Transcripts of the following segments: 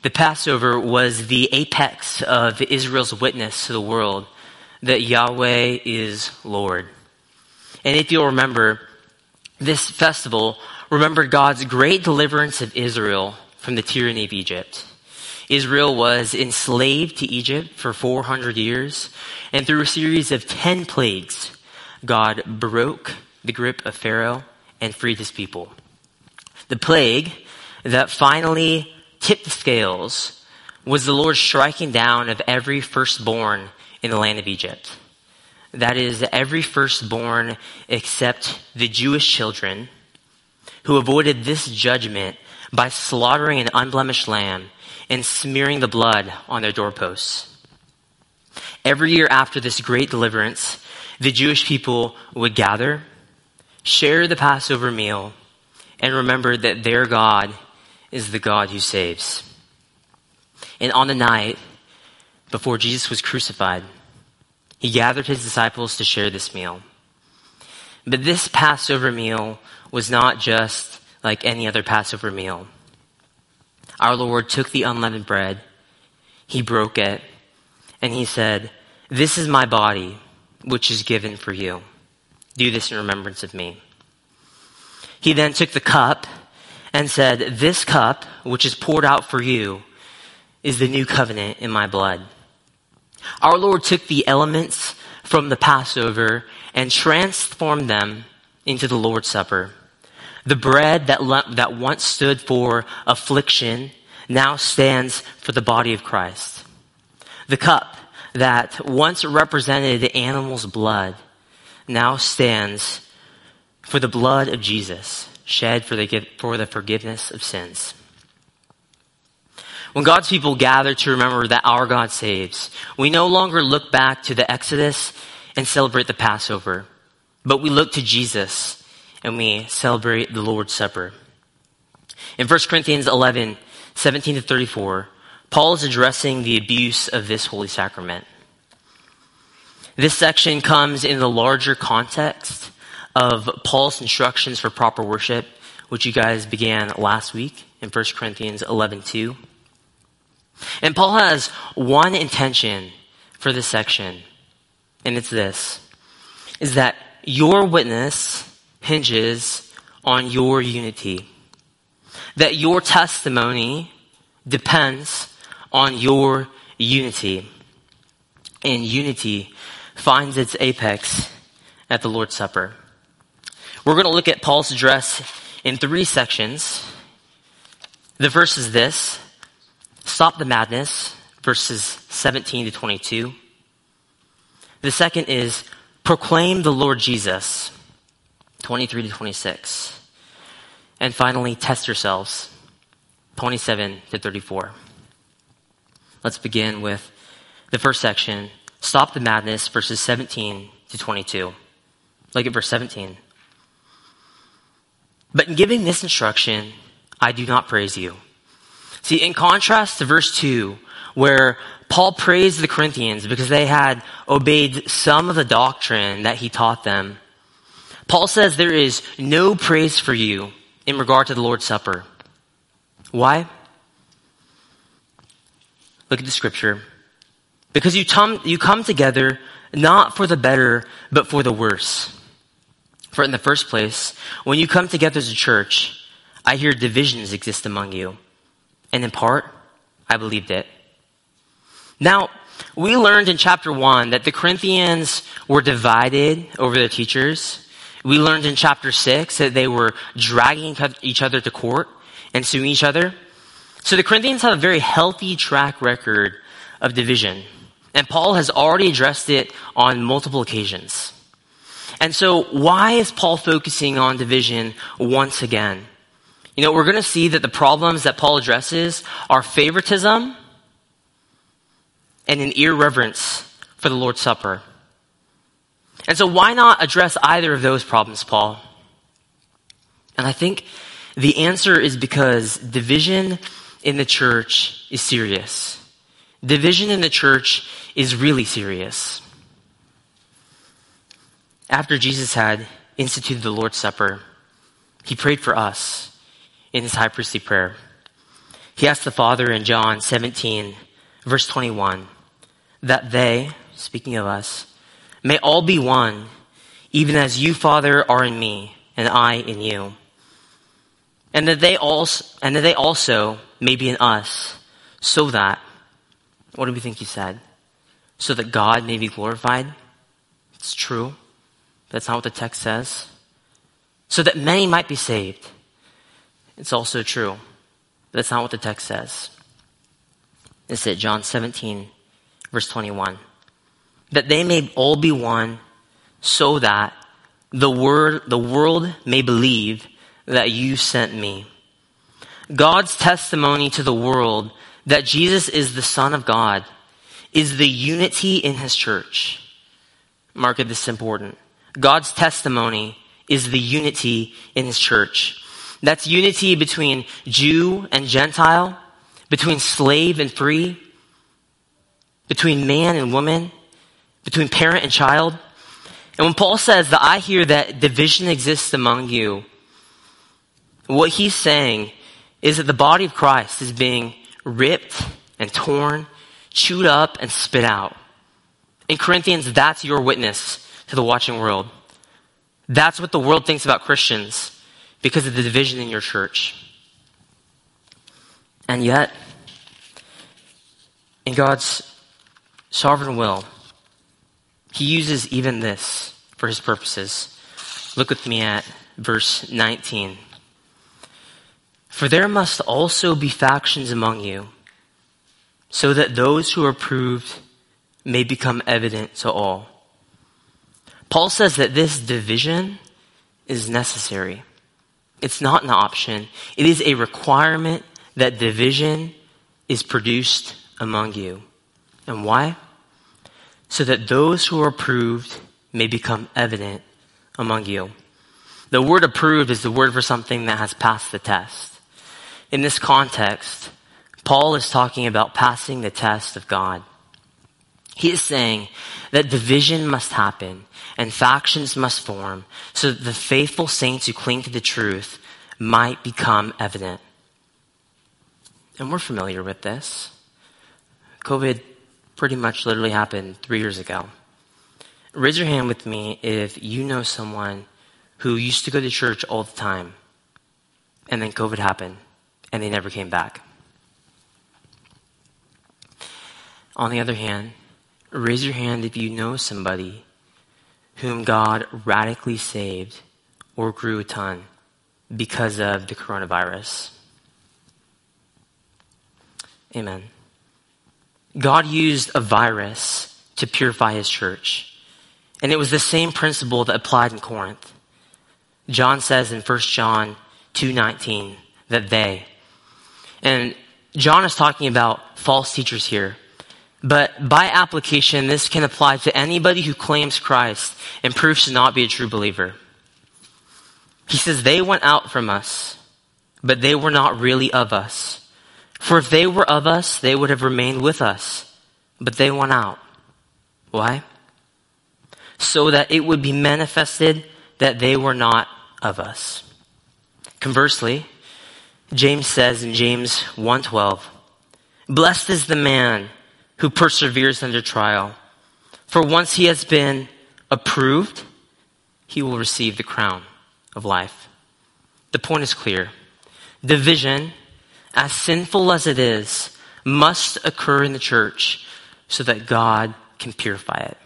The Passover was the apex of Israel's witness to the world that Yahweh is Lord. And if you'll remember, this festival remembered God's great deliverance of Israel from the tyranny of Egypt. Israel was enslaved to Egypt for 400 years, and through a series of 10 plagues, God broke the grip of Pharaoh and freed his people. The plague that finally tipped the scales was the Lord striking down of every firstborn in the land of Egypt. That is, every firstborn except the Jewish children who avoided this judgment by slaughtering an unblemished lamb and smearing the blood on their doorposts. Every year after this great deliverance, the Jewish people would gather, share the Passover meal, and remember that their God is the God who saves. And on the night before Jesus was crucified, he gathered his disciples to share this meal. But this Passover meal was not just like any other Passover meal. Our Lord took the unleavened bread, he broke it, and he said, This is my body, which is given for you. Do this in remembrance of me. He then took the cup and said, This cup, which is poured out for you, is the new covenant in my blood. Our Lord took the elements from the Passover and transformed them into the Lord's Supper. The bread that, le- that once stood for affliction now stands for the body of Christ. The cup that once represented the animal's blood now stands for the blood of Jesus shed for the, for the forgiveness of sins. When God's people gather to remember that our God saves, we no longer look back to the Exodus and celebrate the Passover, but we look to Jesus and we celebrate the Lord's Supper. In 1 Corinthians 11, 17 to 34, Paul is addressing the abuse of this holy sacrament. This section comes in the larger context of Paul's instructions for proper worship, which you guys began last week in 1 Corinthians 11:2. And Paul has one intention for this section, and it's this is that your witness hinges on your unity. That your testimony depends on your unity. And unity finds its apex at the Lord's Supper. We're going to look at Paul's address in three sections. The first is this Stop the madness, verses 17 to 22. The second is Proclaim the Lord Jesus, 23 to 26. And finally, Test yourselves, 27 to 34. Let's begin with the first section Stop the madness, verses 17 to 22. Look at verse 17. But in giving this instruction, I do not praise you. See, in contrast to verse 2, where Paul praised the Corinthians because they had obeyed some of the doctrine that he taught them, Paul says there is no praise for you in regard to the Lord's Supper. Why? Look at the scripture. Because you, tom- you come together not for the better, but for the worse. For in the first place, when you come together as a church, I hear divisions exist among you. And in part, I believed it. Now, we learned in chapter one that the Corinthians were divided over their teachers. We learned in chapter six that they were dragging each other to court and suing each other. So the Corinthians have a very healthy track record of division. And Paul has already addressed it on multiple occasions. And so, why is Paul focusing on division once again? You know, we're going to see that the problems that Paul addresses are favoritism and an irreverence for the Lord's Supper. And so why not address either of those problems, Paul? And I think the answer is because division in the church is serious. Division in the church is really serious. After Jesus had instituted the Lord's Supper, he prayed for us in his high priestly prayer. He asked the Father in John 17, verse 21, that they, speaking of us, may all be one, even as you, Father, are in me, and I in you. And that they also, and that they also may be in us, so that, what do we think he said? So that God may be glorified? It's true. That's not what the text says. So that many might be saved. It's also true. That's not what the text says. It's at John 17, verse 21. That they may all be one so that the word, the world may believe that you sent me. God's testimony to the world that Jesus is the Son of God is the unity in His church. Mark it this important. God's testimony is the unity in His church. That's unity between Jew and Gentile, between slave and free, between man and woman, between parent and child. And when Paul says that I hear that division exists among you, what he's saying is that the body of Christ is being ripped and torn, chewed up and spit out. In Corinthians, that's your witness to the watching world. That's what the world thinks about Christians because of the division in your church. And yet, in God's sovereign will, He uses even this for His purposes. Look with me at verse 19. For there must also be factions among you, so that those who are proved may become evident to all. Paul says that this division is necessary. It's not an option. It is a requirement that division is produced among you. And why? So that those who are approved may become evident among you. The word approved is the word for something that has passed the test. In this context, Paul is talking about passing the test of God. He is saying that division must happen and factions must form so that the faithful saints who cling to the truth might become evident. And we're familiar with this. COVID pretty much literally happened three years ago. Raise your hand with me if you know someone who used to go to church all the time and then COVID happened and they never came back. On the other hand, raise your hand if you know somebody whom God radically saved or grew a ton because of the coronavirus. Amen. God used a virus to purify his church. And it was the same principle that applied in Corinth. John says in 1 John 2:19 that they and John is talking about false teachers here but by application, this can apply to anybody who claims Christ and proves to not be a true believer. He says, they went out from us, but they were not really of us. For if they were of us, they would have remained with us, but they went out. Why? So that it would be manifested that they were not of us. Conversely, James says in James 1:12, "Blessed is the man who perseveres under trial. For once he has been approved, he will receive the crown of life. The point is clear. Division, as sinful as it is, must occur in the church so that God can purify it.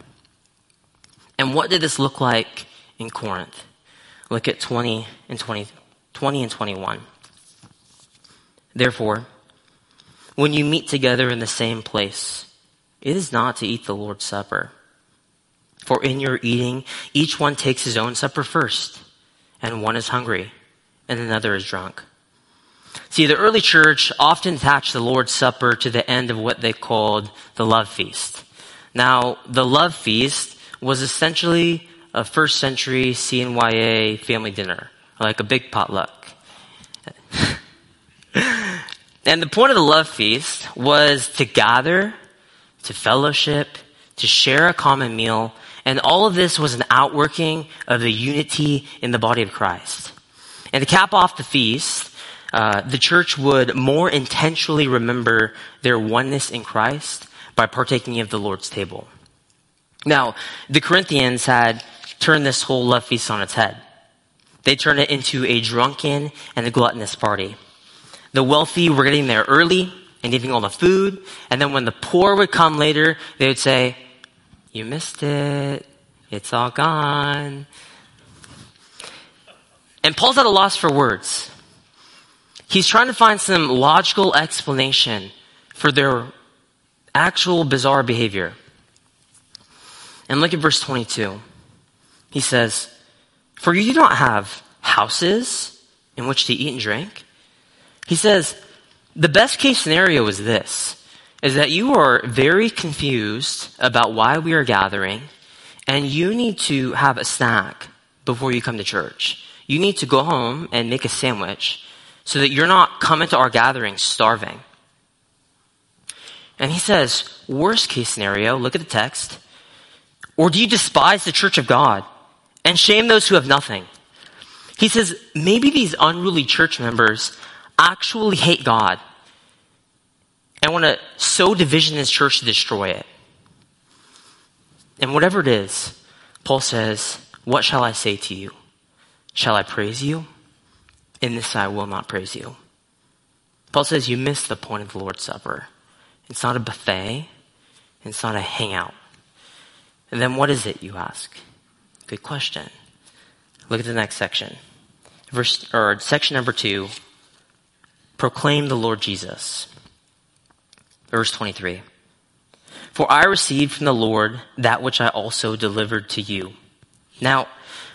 And what did this look like in Corinth? Look at 20 and 20, 20 and 21. Therefore, when you meet together in the same place. It is not to eat the Lord's Supper. For in your eating, each one takes his own supper first, and one is hungry, and another is drunk. See, the early church often attached the Lord's Supper to the end of what they called the love feast. Now, the love feast was essentially a first century CNYA family dinner, like a big potluck. and the point of the love feast was to gather, to fellowship, to share a common meal, and all of this was an outworking of the unity in the body of Christ. And to cap off the feast, uh, the church would more intentionally remember their oneness in Christ by partaking of the Lord's table. Now, the Corinthians had turned this whole love feast on its head. They turned it into a drunken and a gluttonous party. The wealthy were getting there early and eating all the food, and then when the poor would come later, they would say, you missed it. It's all gone. And Paul's at a loss for words. He's trying to find some logical explanation for their actual bizarre behavior. And look at verse 22. He says, For you do not have houses in which to eat and drink. He says, the best case scenario is this is that you are very confused about why we are gathering and you need to have a snack before you come to church. You need to go home and make a sandwich so that you're not coming to our gathering starving. And he says, worst case scenario, look at the text. Or do you despise the church of God and shame those who have nothing? He says, maybe these unruly church members actually hate God and want to sow division in his church to destroy it. And whatever it is, Paul says, What shall I say to you? Shall I praise you? In this I will not praise you. Paul says, You missed the point of the Lord's Supper. It's not a buffet, it's not a hangout. And then what is it, you ask? Good question. Look at the next section. Verse, or section number two. Proclaim the Lord Jesus. Verse 23. For I received from the Lord that which I also delivered to you. Now,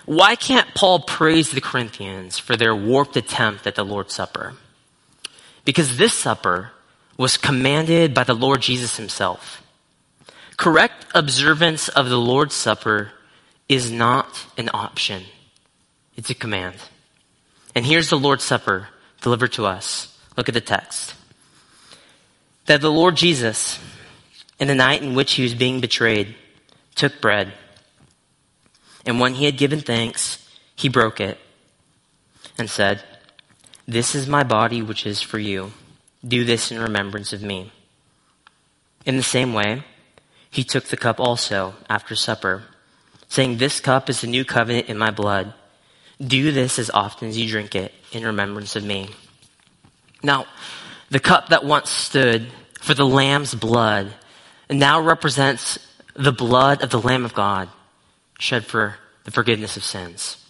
why can't Paul praise the Corinthians for their warped attempt at the Lord's Supper? Because this supper was commanded by the Lord Jesus himself. Correct observance of the Lord's Supper is not an option. It's a command. And here's the Lord's Supper delivered to us. Look at the text that the Lord Jesus, in the night in which he was being betrayed, took bread. And when he had given thanks, he broke it and said, This is my body which is for you. Do this in remembrance of me. In the same way, he took the cup also after supper, saying, This cup is the new covenant in my blood. Do this as often as you drink it in remembrance of me. Now, the cup that once stood for the Lamb's blood now represents the blood of the Lamb of God shed for the forgiveness of sins.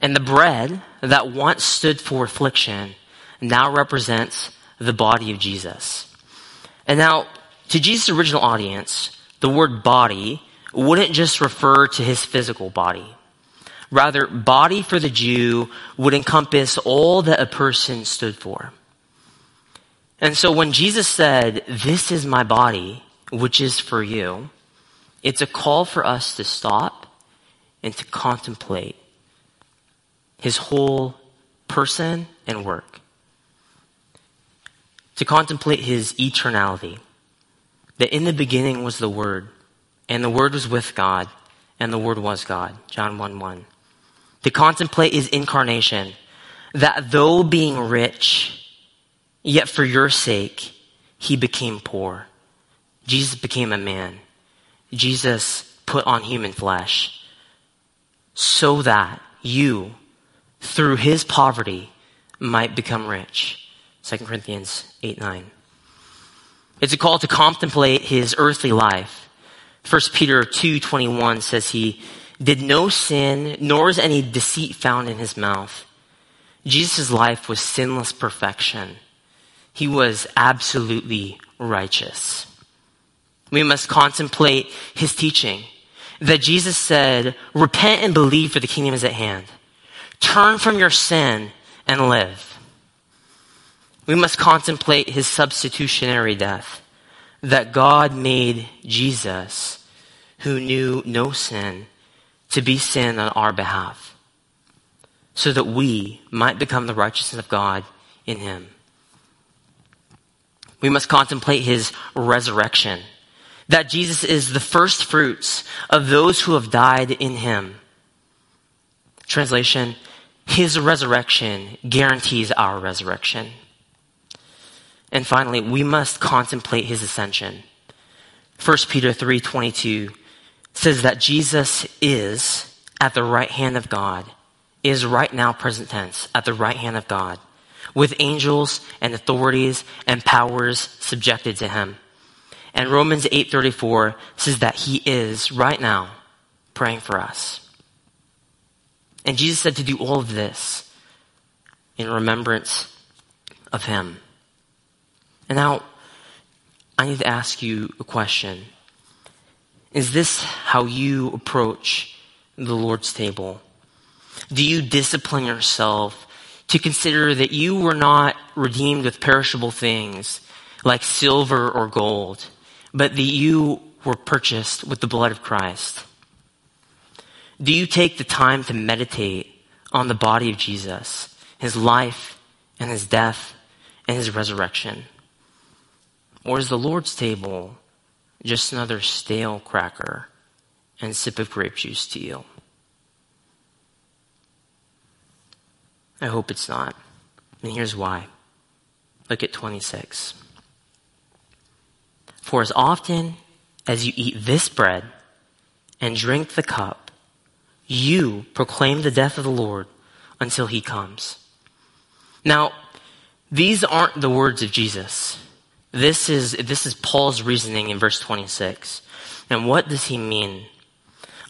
And the bread that once stood for affliction now represents the body of Jesus. And now, to Jesus' original audience, the word body wouldn't just refer to his physical body. Rather, body for the Jew would encompass all that a person stood for. And so when Jesus said, This is my body, which is for you, it's a call for us to stop and to contemplate his whole person and work. To contemplate his eternality. That in the beginning was the Word, and the Word was with God, and the Word was God. John 1 1. To contemplate his incarnation. That though being rich, Yet for your sake, he became poor. Jesus became a man. Jesus put on human flesh so that you, through his poverty, might become rich. 2 Corinthians 8 9. It's a call to contemplate his earthly life. 1 Peter 2:21 says he did no sin nor was any deceit found in his mouth. Jesus' life was sinless perfection. He was absolutely righteous. We must contemplate his teaching that Jesus said, repent and believe for the kingdom is at hand. Turn from your sin and live. We must contemplate his substitutionary death, that God made Jesus, who knew no sin, to be sin on our behalf, so that we might become the righteousness of God in him. We must contemplate his resurrection, that Jesus is the first fruits of those who have died in him. Translation, his resurrection guarantees our resurrection. And finally, we must contemplate his ascension. 1 Peter 3:22 says that Jesus is at the right hand of God, is right now present tense at the right hand of God, with angels and authorities and powers subjected to him. And Romans 8:34 says that he is right now praying for us. And Jesus said to do all of this in remembrance of him. And now, I need to ask you a question. Is this how you approach the Lord's table? Do you discipline yourself to consider that you were not redeemed with perishable things like silver or gold, but that you were purchased with the blood of Christ? Do you take the time to meditate on the body of Jesus, his life and his death and his resurrection? Or is the Lord's table just another stale cracker and sip of grape juice to you? I hope it's not. And here's why. Look at 26. For as often as you eat this bread and drink the cup, you proclaim the death of the Lord until he comes. Now, these aren't the words of Jesus. This is, this is Paul's reasoning in verse 26. And what does he mean?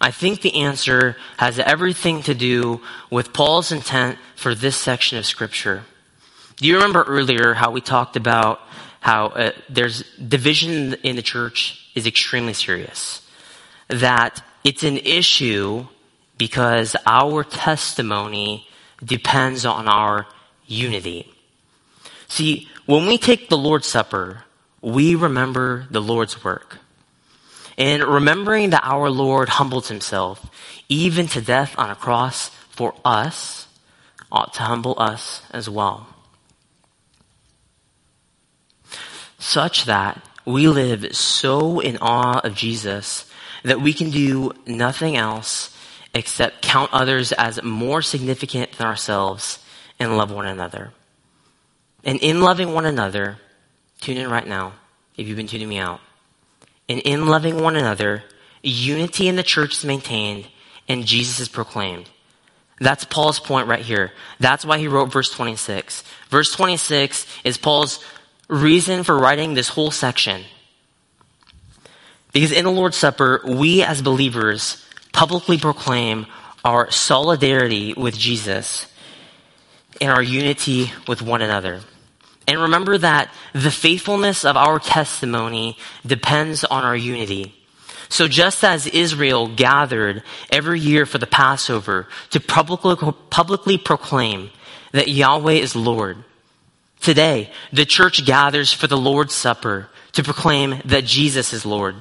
I think the answer has everything to do with Paul's intent for this section of scripture. Do you remember earlier how we talked about how uh, there's division in the church is extremely serious? That it's an issue because our testimony depends on our unity. See, when we take the Lord's Supper, we remember the Lord's work. And remembering that our Lord humbled himself, even to death on a cross for us, ought to humble us as well. Such that we live so in awe of Jesus that we can do nothing else except count others as more significant than ourselves and love one another. And in loving one another, tune in right now if you've been tuning me out. And in loving one another, unity in the church is maintained and Jesus is proclaimed. That's Paul's point right here. That's why he wrote verse 26. Verse 26 is Paul's reason for writing this whole section. Because in the Lord's Supper, we as believers publicly proclaim our solidarity with Jesus and our unity with one another. And remember that the faithfulness of our testimony depends on our unity. So just as Israel gathered every year for the Passover to publicly, publicly proclaim that Yahweh is Lord, today the church gathers for the Lord's Supper to proclaim that Jesus is Lord.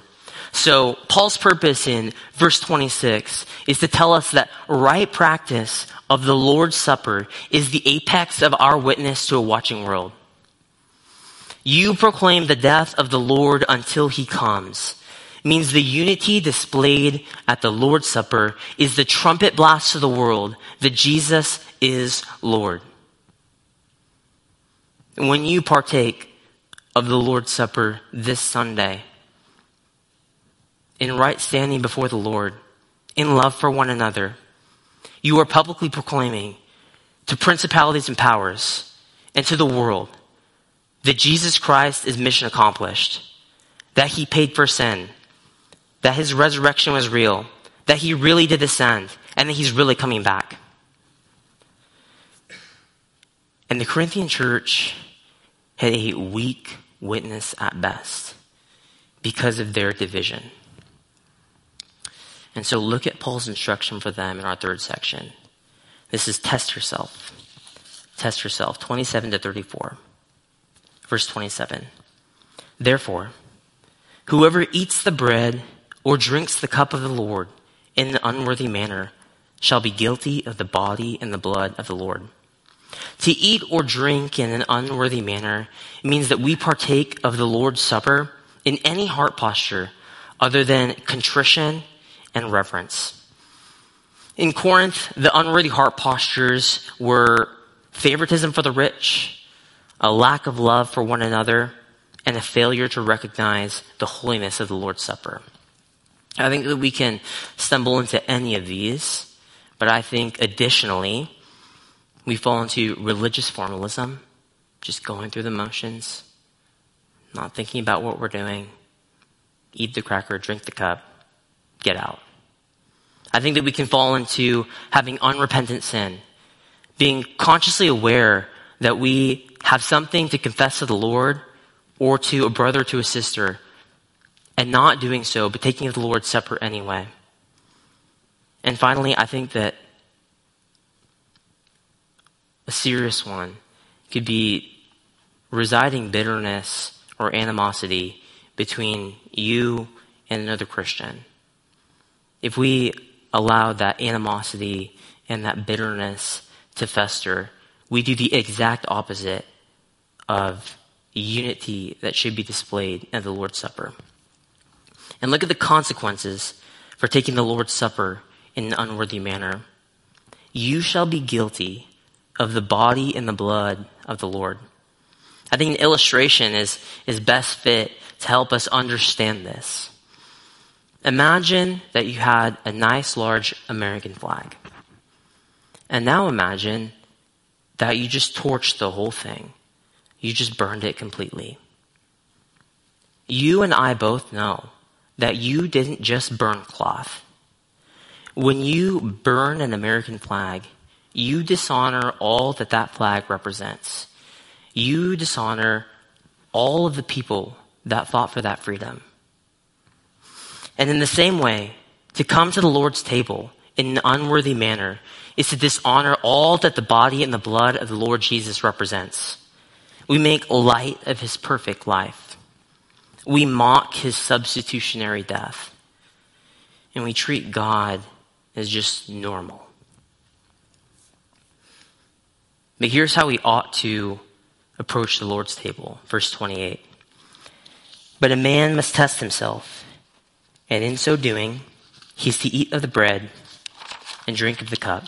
So Paul's purpose in verse 26 is to tell us that right practice of the Lord's Supper is the apex of our witness to a watching world. You proclaim the death of the Lord until he comes. means the unity displayed at the Lord's Supper is the trumpet blast to the world that Jesus is Lord. When you partake of the Lord's Supper this Sunday, in right standing before the Lord, in love for one another, you are publicly proclaiming to principalities and powers and to the world that Jesus Christ is mission accomplished, that he paid for sin, that his resurrection was real, that he really did ascend, and that he's really coming back. And the Corinthian church had a weak witness at best because of their division. And so look at Paul's instruction for them in our third section. This is test yourself. Test yourself, 27 to 34. Verse 27. Therefore, whoever eats the bread or drinks the cup of the Lord in an unworthy manner shall be guilty of the body and the blood of the Lord. To eat or drink in an unworthy manner means that we partake of the Lord's Supper in any heart posture other than contrition and reverence. In Corinth, the unworthy heart postures were favoritism for the rich, a lack of love for one another, and a failure to recognize the holiness of the Lord's Supper. I think that we can stumble into any of these, but I think additionally, we fall into religious formalism, just going through the motions, not thinking about what we're doing, eat the cracker, drink the cup, get out. I think that we can fall into having unrepentant sin, being consciously aware that we have something to confess to the Lord or to a brother, to a sister, and not doing so, but taking the Lord's Supper anyway. And finally, I think that a serious one could be residing bitterness or animosity between you and another Christian. If we allow that animosity and that bitterness to fester, we do the exact opposite of unity that should be displayed at the Lord's Supper. And look at the consequences for taking the Lord's Supper in an unworthy manner. You shall be guilty of the body and the blood of the Lord. I think an illustration is, is best fit to help us understand this. Imagine that you had a nice large American flag. And now imagine that you just torched the whole thing. You just burned it completely. You and I both know that you didn't just burn cloth. When you burn an American flag, you dishonor all that that flag represents. You dishonor all of the people that fought for that freedom. And in the same way, to come to the Lord's table in an unworthy manner is to dishonor all that the body and the blood of the Lord Jesus represents. We make light of his perfect life. We mock his substitutionary death. And we treat God as just normal. But here's how we ought to approach the Lord's table. Verse 28. But a man must test himself, and in so doing, he's to eat of the bread and drink of the cup.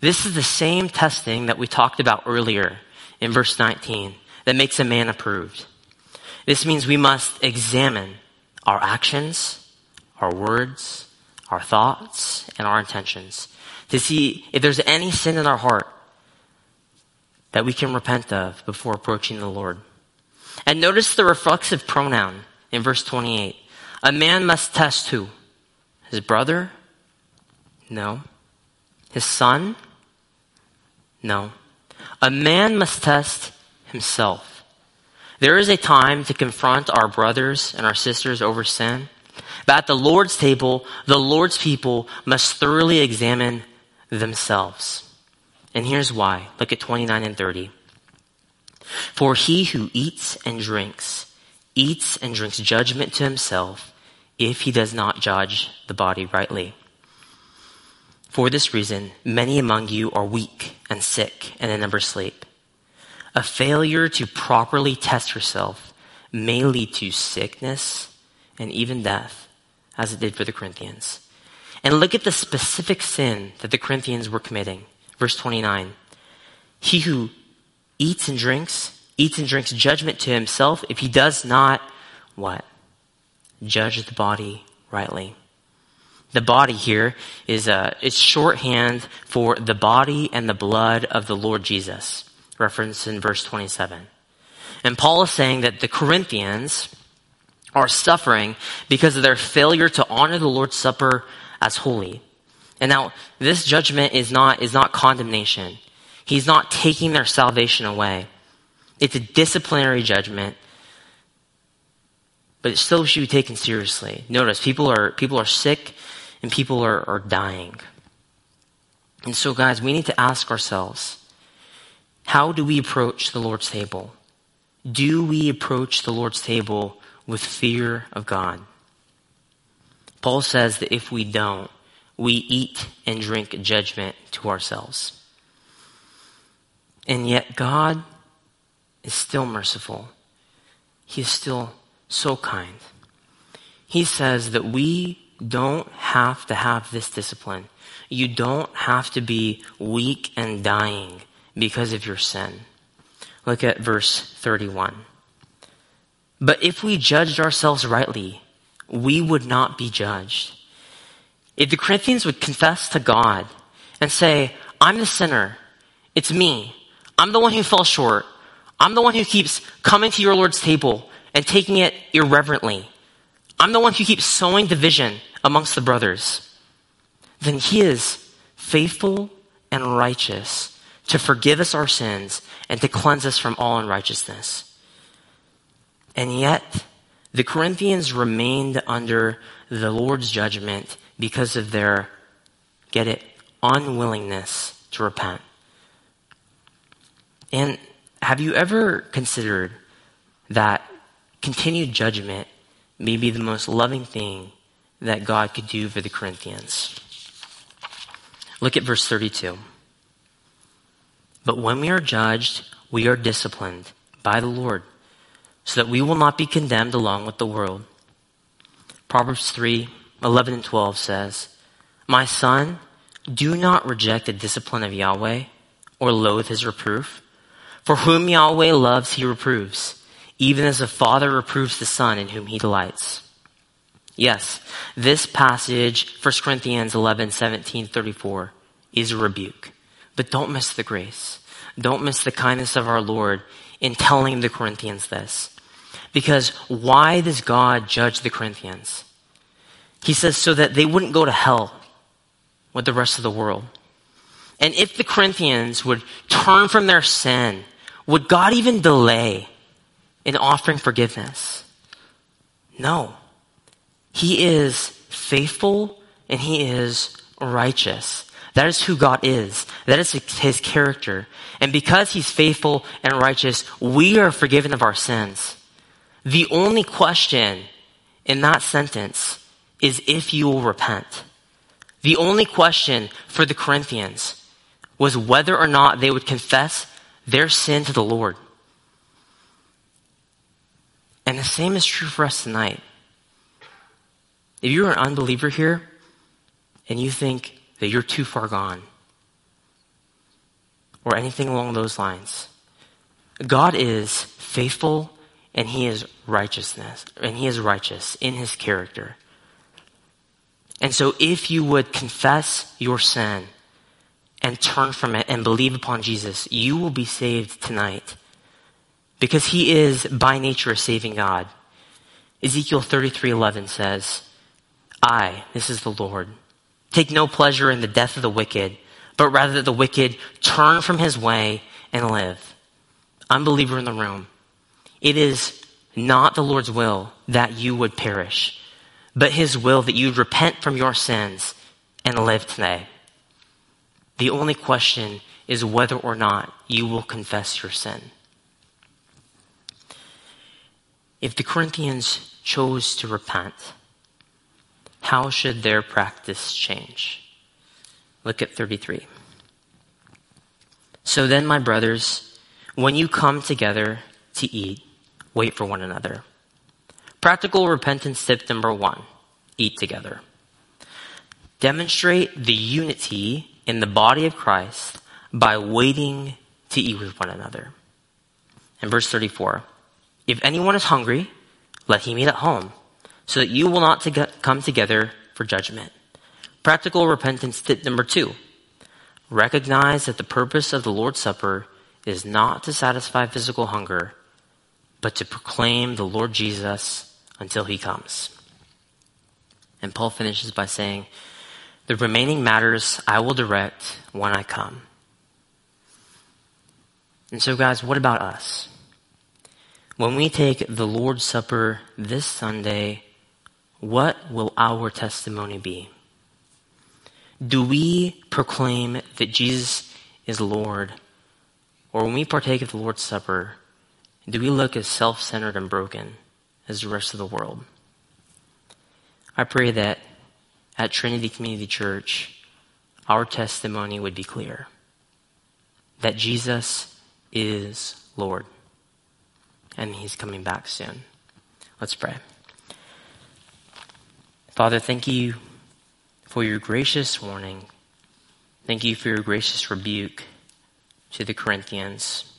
This is the same testing that we talked about earlier in verse 19 that makes a man approved. This means we must examine our actions, our words, our thoughts, and our intentions to see if there's any sin in our heart that we can repent of before approaching the Lord. And notice the reflexive pronoun in verse 28. A man must test who? His brother? No. His son? No. A man must test himself. There is a time to confront our brothers and our sisters over sin. But at the Lord's table, the Lord's people must thoroughly examine themselves. And here's why. Look at 29 and 30. For he who eats and drinks, eats and drinks judgment to himself if he does not judge the body rightly. For this reason, many among you are weak and sick and a number sleep. A failure to properly test yourself may lead to sickness and even death, as it did for the Corinthians. And look at the specific sin that the Corinthians were committing. Verse 29. He who eats and drinks, eats and drinks judgment to himself if he does not, what? Judge the body rightly. The body here is a, uh, it's shorthand for the body and the blood of the Lord Jesus, referenced in verse 27. And Paul is saying that the Corinthians are suffering because of their failure to honor the Lord's Supper as holy. And now, this judgment is not, is not condemnation. He's not taking their salvation away. It's a disciplinary judgment, but it still should be taken seriously. Notice, people are, people are sick and people are, are dying. And so, guys, we need to ask ourselves, how do we approach the Lord's table? do we approach the Lord's table with fear of God? Paul says that if we don't, we eat and drink judgment to ourselves. And yet God is still merciful. He is still so kind. He says that we don't have to have this discipline. You don't have to be weak and dying because of your sin. Look at verse 31. But if we judged ourselves rightly, we would not be judged. If the Corinthians would confess to God and say, I'm the sinner, it's me, I'm the one who fell short, I'm the one who keeps coming to your Lord's table and taking it irreverently, I'm the one who keeps sowing division amongst the brothers, then he is faithful and righteous to forgive us our sins and to cleanse us from all unrighteousness. And yet, the Corinthians remained under the Lord's judgment because of their, get it, unwillingness to repent. And have you ever considered that continued judgment may be the most loving thing that God could do for the Corinthians? Look at verse 32. But when we are judged, we are disciplined by the Lord so that we will not be condemned along with the world. Proverbs 3 11 and 12 says, My son, do not reject the discipline of Yahweh or loathe his reproof. For whom Yahweh loves, he reproves, even as a father reproves the son in whom he delights. Yes, this passage, 1 Corinthians 11, 17, 34, is a rebuke. But don't miss the grace. Don't miss the kindness of our Lord in telling the Corinthians this. Because why does God judge the Corinthians? He says so that they wouldn't go to hell with the rest of the world. And if the Corinthians would turn from their sin, would God even delay in offering forgiveness? No. He is faithful and he is righteous. That is who God is. That is his character. And because he's faithful and righteous, we are forgiven of our sins. The only question in that sentence is if you will repent. The only question for the Corinthians was whether or not they would confess their sin to the Lord. And the same is true for us tonight. If you're an unbeliever here and you think that you're too far gone or anything along those lines, God is faithful and he is righteousness, and he is righteous in his character. And so if you would confess your sin and turn from it and believe upon Jesus, you will be saved tonight. Because he is by nature a saving God. Ezekiel 33:11 says, "I, this is the Lord, take no pleasure in the death of the wicked, but rather that the wicked turn from his way and live." Unbeliever in the room, it is not the Lord's will that you would perish, but His will that you repent from your sins and live today. The only question is whether or not you will confess your sin. If the Corinthians chose to repent, how should their practice change? Look at 33. So then, my brothers, when you come together to eat, wait for one another. Practical repentance tip number one eat together. Demonstrate the unity in the body of Christ by waiting to eat with one another. And verse 34 If anyone is hungry, let him eat at home, so that you will not to come together for judgment. Practical repentance tip number two recognize that the purpose of the Lord's Supper is not to satisfy physical hunger but to proclaim the Lord Jesus until he comes. And Paul finishes by saying, The remaining matters I will direct when I come. And so, guys, what about us? When we take the Lord's Supper this Sunday, what will our testimony be? Do we proclaim that Jesus is Lord? Or when we partake of the Lord's Supper, Do we look as self-centered and broken as the rest of the world? I pray that at Trinity Community Church, our testimony would be clear. That Jesus is Lord. And He's coming back soon. Let's pray. Father, thank you for your gracious warning. Thank you for your gracious rebuke to the Corinthians.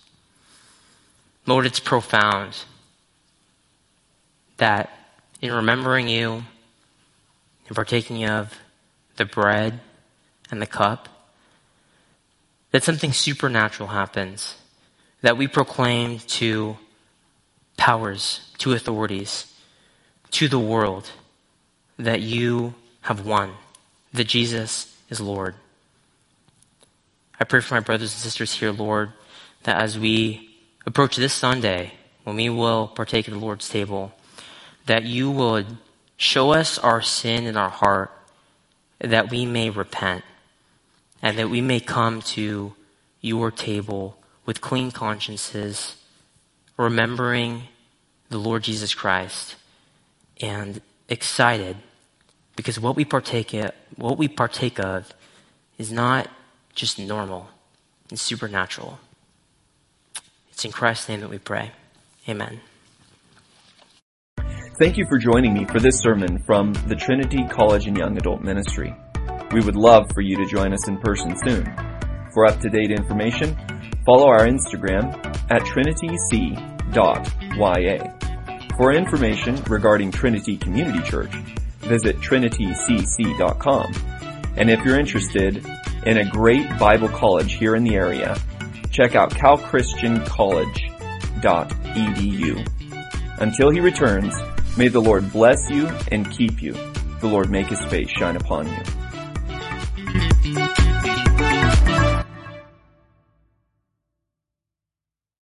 Lord, it's profound that in remembering you and partaking of the bread and the cup, that something supernatural happens, that we proclaim to powers, to authorities, to the world, that you have won, that Jesus is Lord. I pray for my brothers and sisters here, Lord, that as we approach this Sunday, when we will partake of the Lord's table, that you would show us our sin in our heart, that we may repent, and that we may come to your table with clean consciences, remembering the Lord Jesus Christ, and excited because what we partake of, what we partake of is not just normal, it's supernatural. It's in Christ's name that we pray. Amen. Thank you for joining me for this sermon from the Trinity College and Young Adult Ministry. We would love for you to join us in person soon. For up-to-date information, follow our Instagram at trinityc.ya. For information regarding Trinity Community Church, visit trinitycc.com. And if you're interested in a great Bible college here in the area, check out calchristiancollege.edu. Until he returns, may the Lord bless you and keep you. The Lord make his face shine upon you.